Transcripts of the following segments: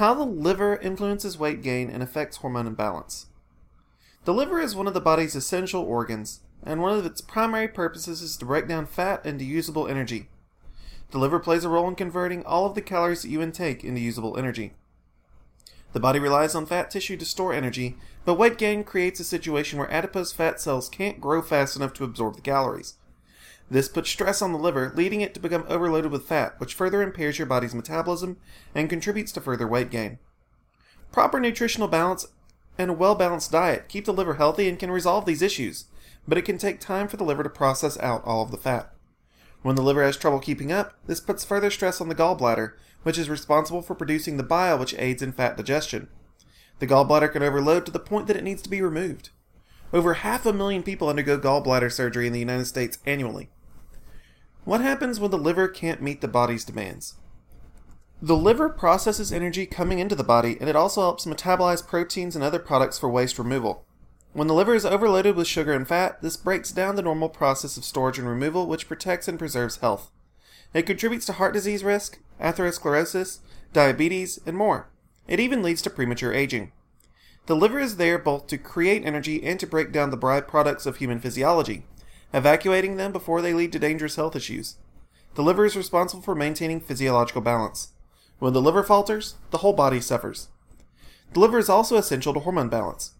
How the liver influences weight gain and affects hormone imbalance. The liver is one of the body's essential organs, and one of its primary purposes is to break down fat into usable energy. The liver plays a role in converting all of the calories that you intake into usable energy. The body relies on fat tissue to store energy, but weight gain creates a situation where adipose fat cells can't grow fast enough to absorb the calories. This puts stress on the liver, leading it to become overloaded with fat, which further impairs your body's metabolism and contributes to further weight gain. Proper nutritional balance and a well balanced diet keep the liver healthy and can resolve these issues, but it can take time for the liver to process out all of the fat. When the liver has trouble keeping up, this puts further stress on the gallbladder, which is responsible for producing the bile which aids in fat digestion. The gallbladder can overload to the point that it needs to be removed. Over half a million people undergo gallbladder surgery in the United States annually. What happens when the liver can't meet the body's demands? The liver processes energy coming into the body and it also helps metabolize proteins and other products for waste removal. When the liver is overloaded with sugar and fat, this breaks down the normal process of storage and removal, which protects and preserves health. It contributes to heart disease risk, atherosclerosis, diabetes, and more. It even leads to premature aging. The liver is there both to create energy and to break down the byproducts of human physiology, evacuating them before they lead to dangerous health issues. The liver is responsible for maintaining physiological balance. When the liver falters, the whole body suffers. The liver is also essential to hormone balance.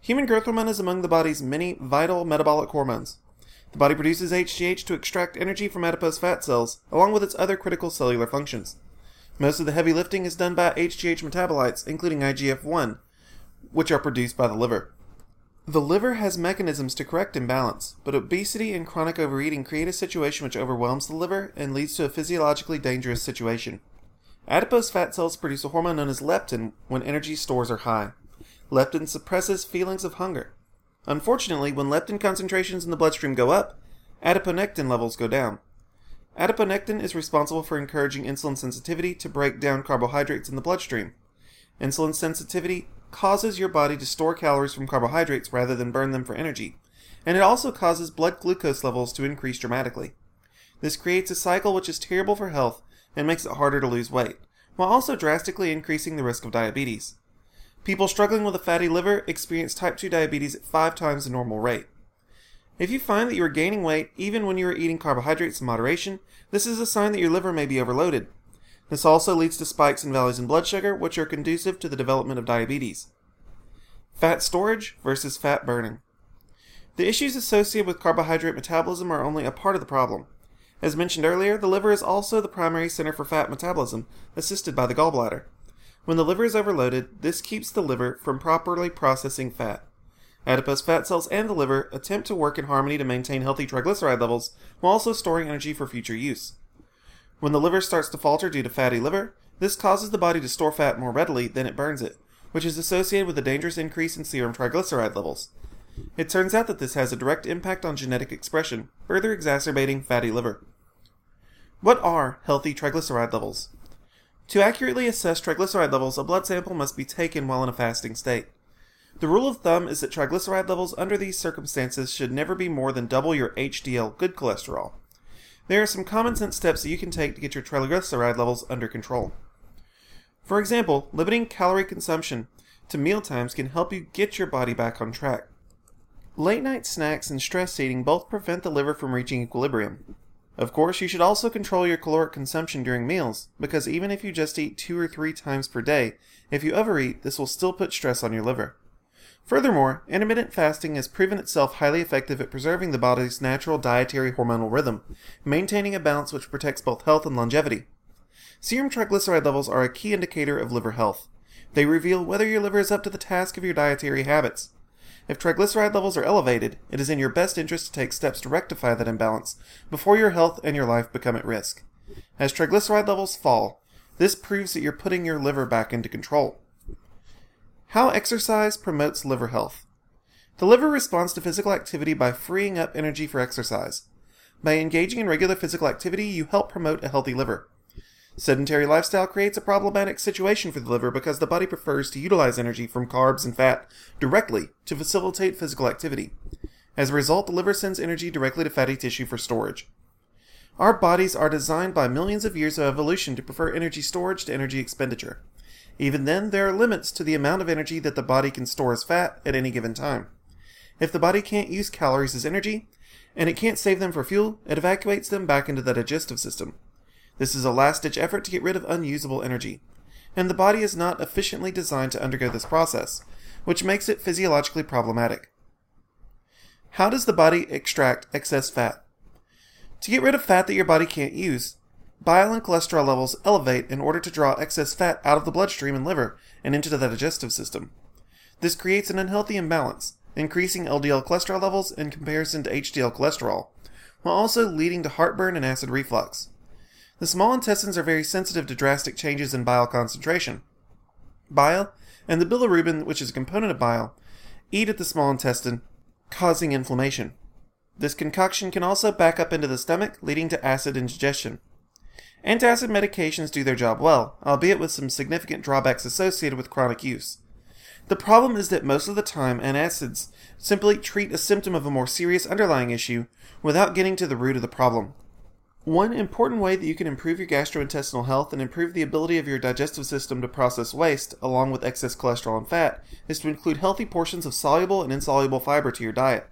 Human growth hormone is among the body's many vital metabolic hormones. The body produces HGH to extract energy from adipose fat cells, along with its other critical cellular functions. Most of the heavy lifting is done by HGH metabolites, including IGF 1, which are produced by the liver. The liver has mechanisms to correct imbalance, but obesity and chronic overeating create a situation which overwhelms the liver and leads to a physiologically dangerous situation. Adipose fat cells produce a hormone known as leptin when energy stores are high. Leptin suppresses feelings of hunger. Unfortunately, when leptin concentrations in the bloodstream go up, adiponectin levels go down. Adiponectin is responsible for encouraging insulin sensitivity to break down carbohydrates in the bloodstream. Insulin sensitivity causes your body to store calories from carbohydrates rather than burn them for energy, and it also causes blood glucose levels to increase dramatically. This creates a cycle which is terrible for health and makes it harder to lose weight, while also drastically increasing the risk of diabetes. People struggling with a fatty liver experience type 2 diabetes at five times the normal rate. If you find that you are gaining weight even when you are eating carbohydrates in moderation, this is a sign that your liver may be overloaded. This also leads to spikes and valleys in blood sugar, which are conducive to the development of diabetes. Fat storage versus fat burning. The issues associated with carbohydrate metabolism are only a part of the problem. As mentioned earlier, the liver is also the primary center for fat metabolism, assisted by the gallbladder. When the liver is overloaded, this keeps the liver from properly processing fat. Adipose fat cells and the liver attempt to work in harmony to maintain healthy triglyceride levels while also storing energy for future use. When the liver starts to falter due to fatty liver, this causes the body to store fat more readily than it burns it, which is associated with a dangerous increase in serum triglyceride levels. It turns out that this has a direct impact on genetic expression, further exacerbating fatty liver. What are healthy triglyceride levels? To accurately assess triglyceride levels, a blood sample must be taken while in a fasting state. The rule of thumb is that triglyceride levels under these circumstances should never be more than double your HDL good cholesterol. There are some common sense steps that you can take to get your triglyceride levels under control. For example, limiting calorie consumption to meal times can help you get your body back on track. Late night snacks and stress eating both prevent the liver from reaching equilibrium. Of course, you should also control your caloric consumption during meals, because even if you just eat two or three times per day, if you overeat, this will still put stress on your liver. Furthermore, intermittent fasting has proven itself highly effective at preserving the body's natural dietary hormonal rhythm, maintaining a balance which protects both health and longevity. Serum triglyceride levels are a key indicator of liver health. They reveal whether your liver is up to the task of your dietary habits. If triglyceride levels are elevated, it is in your best interest to take steps to rectify that imbalance before your health and your life become at risk. As triglyceride levels fall, this proves that you're putting your liver back into control. How exercise promotes liver health. The liver responds to physical activity by freeing up energy for exercise. By engaging in regular physical activity, you help promote a healthy liver. Sedentary lifestyle creates a problematic situation for the liver because the body prefers to utilize energy from carbs and fat directly to facilitate physical activity. As a result, the liver sends energy directly to fatty tissue for storage. Our bodies are designed by millions of years of evolution to prefer energy storage to energy expenditure. Even then, there are limits to the amount of energy that the body can store as fat at any given time. If the body can't use calories as energy, and it can't save them for fuel, it evacuates them back into the digestive system. This is a last ditch effort to get rid of unusable energy, and the body is not efficiently designed to undergo this process, which makes it physiologically problematic. How does the body extract excess fat? To get rid of fat that your body can't use, bile and cholesterol levels elevate in order to draw excess fat out of the bloodstream and liver and into the digestive system. This creates an unhealthy imbalance, increasing LDL cholesterol levels in comparison to HDL cholesterol, while also leading to heartburn and acid reflux. The small intestines are very sensitive to drastic changes in bile concentration. Bile, and the bilirubin, which is a component of bile, eat at the small intestine, causing inflammation. This concoction can also back up into the stomach, leading to acid indigestion. Antacid medications do their job well, albeit with some significant drawbacks associated with chronic use. The problem is that most of the time, antacids simply treat a symptom of a more serious underlying issue without getting to the root of the problem. One important way that you can improve your gastrointestinal health and improve the ability of your digestive system to process waste, along with excess cholesterol and fat, is to include healthy portions of soluble and insoluble fiber to your diet.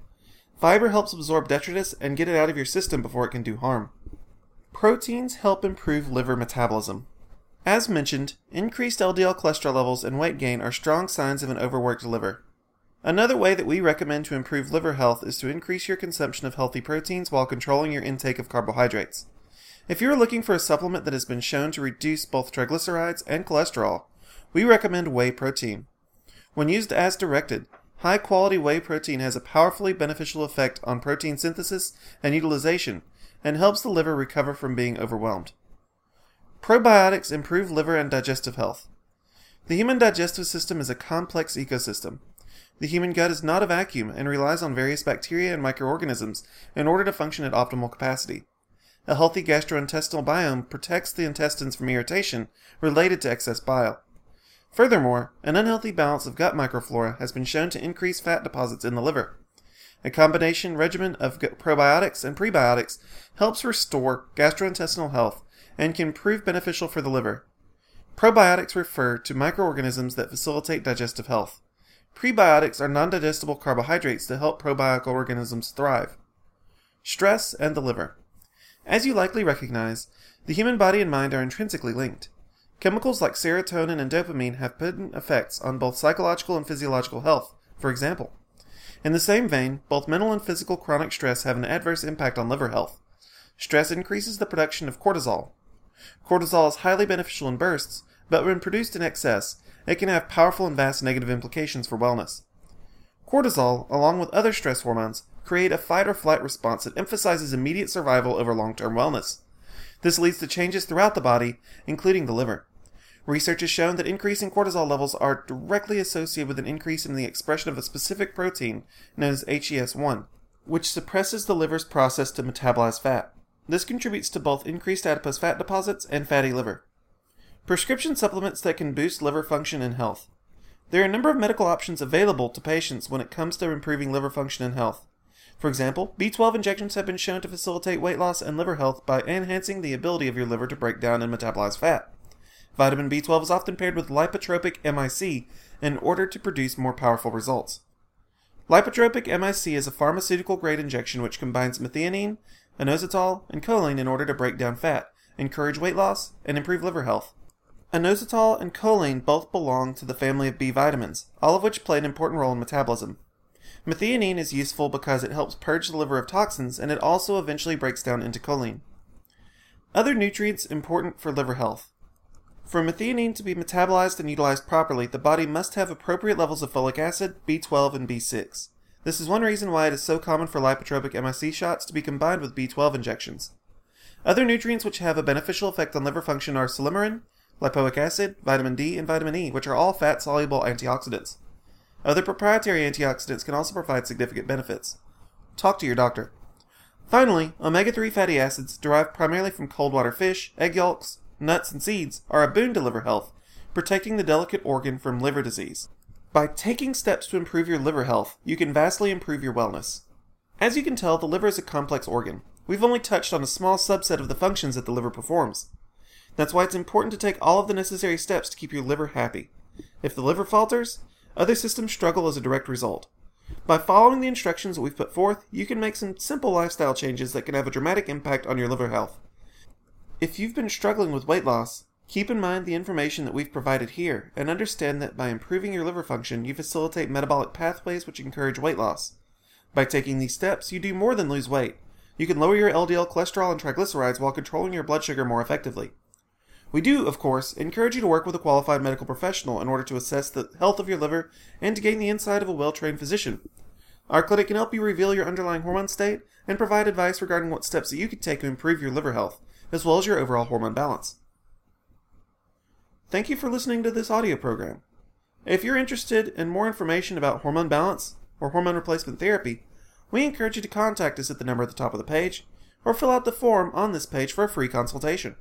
Fiber helps absorb detritus and get it out of your system before it can do harm. Proteins help improve liver metabolism. As mentioned, increased LDL cholesterol levels and weight gain are strong signs of an overworked liver. Another way that we recommend to improve liver health is to increase your consumption of healthy proteins while controlling your intake of carbohydrates. If you are looking for a supplement that has been shown to reduce both triglycerides and cholesterol, we recommend whey protein. When used as directed, high quality whey protein has a powerfully beneficial effect on protein synthesis and utilization and helps the liver recover from being overwhelmed. Probiotics improve liver and digestive health. The human digestive system is a complex ecosystem. The human gut is not a vacuum and relies on various bacteria and microorganisms in order to function at optimal capacity. A healthy gastrointestinal biome protects the intestines from irritation related to excess bile. Furthermore, an unhealthy balance of gut microflora has been shown to increase fat deposits in the liver. A combination regimen of probiotics and prebiotics helps restore gastrointestinal health and can prove beneficial for the liver. Probiotics refer to microorganisms that facilitate digestive health. Prebiotics are non digestible carbohydrates that help probiotic organisms thrive. Stress and the liver. As you likely recognize, the human body and mind are intrinsically linked. Chemicals like serotonin and dopamine have potent effects on both psychological and physiological health, for example. In the same vein, both mental and physical chronic stress have an adverse impact on liver health. Stress increases the production of cortisol, Cortisol is highly beneficial in bursts, but when produced in excess, it can have powerful and vast negative implications for wellness. Cortisol, along with other stress hormones, create a fight or flight response that emphasizes immediate survival over long term wellness. This leads to changes throughout the body, including the liver. Research has shown that increasing cortisol levels are directly associated with an increase in the expression of a specific protein known as HES1, which suppresses the liver's process to metabolize fat. This contributes to both increased adipose fat deposits and fatty liver. Prescription supplements that can boost liver function and health. There are a number of medical options available to patients when it comes to improving liver function and health. For example, B12 injections have been shown to facilitate weight loss and liver health by enhancing the ability of your liver to break down and metabolize fat. Vitamin B12 is often paired with lipotropic MIC in order to produce more powerful results. Lipotropic MIC is a pharmaceutical grade injection which combines methionine, inositol, and choline in order to break down fat, encourage weight loss, and improve liver health. Inositol and choline both belong to the family of B vitamins, all of which play an important role in metabolism. Methionine is useful because it helps purge the liver of toxins and it also eventually breaks down into choline. Other nutrients important for liver health. For methionine to be metabolized and utilized properly, the body must have appropriate levels of folic acid, B12, and B6. This is one reason why it is so common for lipotropic MIC shots to be combined with B12 injections. Other nutrients which have a beneficial effect on liver function are silymarin, lipoic acid, vitamin D, and vitamin E, which are all fat soluble antioxidants. Other proprietary antioxidants can also provide significant benefits. Talk to your doctor. Finally, omega 3 fatty acids, derived primarily from cold water fish, egg yolks, nuts, and seeds, are a boon to liver health, protecting the delicate organ from liver disease. By taking steps to improve your liver health, you can vastly improve your wellness. As you can tell, the liver is a complex organ. We've only touched on a small subset of the functions that the liver performs. That's why it's important to take all of the necessary steps to keep your liver happy. If the liver falters, other systems struggle as a direct result. By following the instructions that we've put forth, you can make some simple lifestyle changes that can have a dramatic impact on your liver health. If you've been struggling with weight loss, keep in mind the information that we've provided here and understand that by improving your liver function, you facilitate metabolic pathways which encourage weight loss. By taking these steps, you do more than lose weight. You can lower your LDL cholesterol and triglycerides while controlling your blood sugar more effectively. We do, of course, encourage you to work with a qualified medical professional in order to assess the health of your liver and to gain the insight of a well trained physician. Our clinic can help you reveal your underlying hormone state and provide advice regarding what steps that you can take to improve your liver health, as well as your overall hormone balance. Thank you for listening to this audio program. If you're interested in more information about hormone balance or hormone replacement therapy, we encourage you to contact us at the number at the top of the page or fill out the form on this page for a free consultation.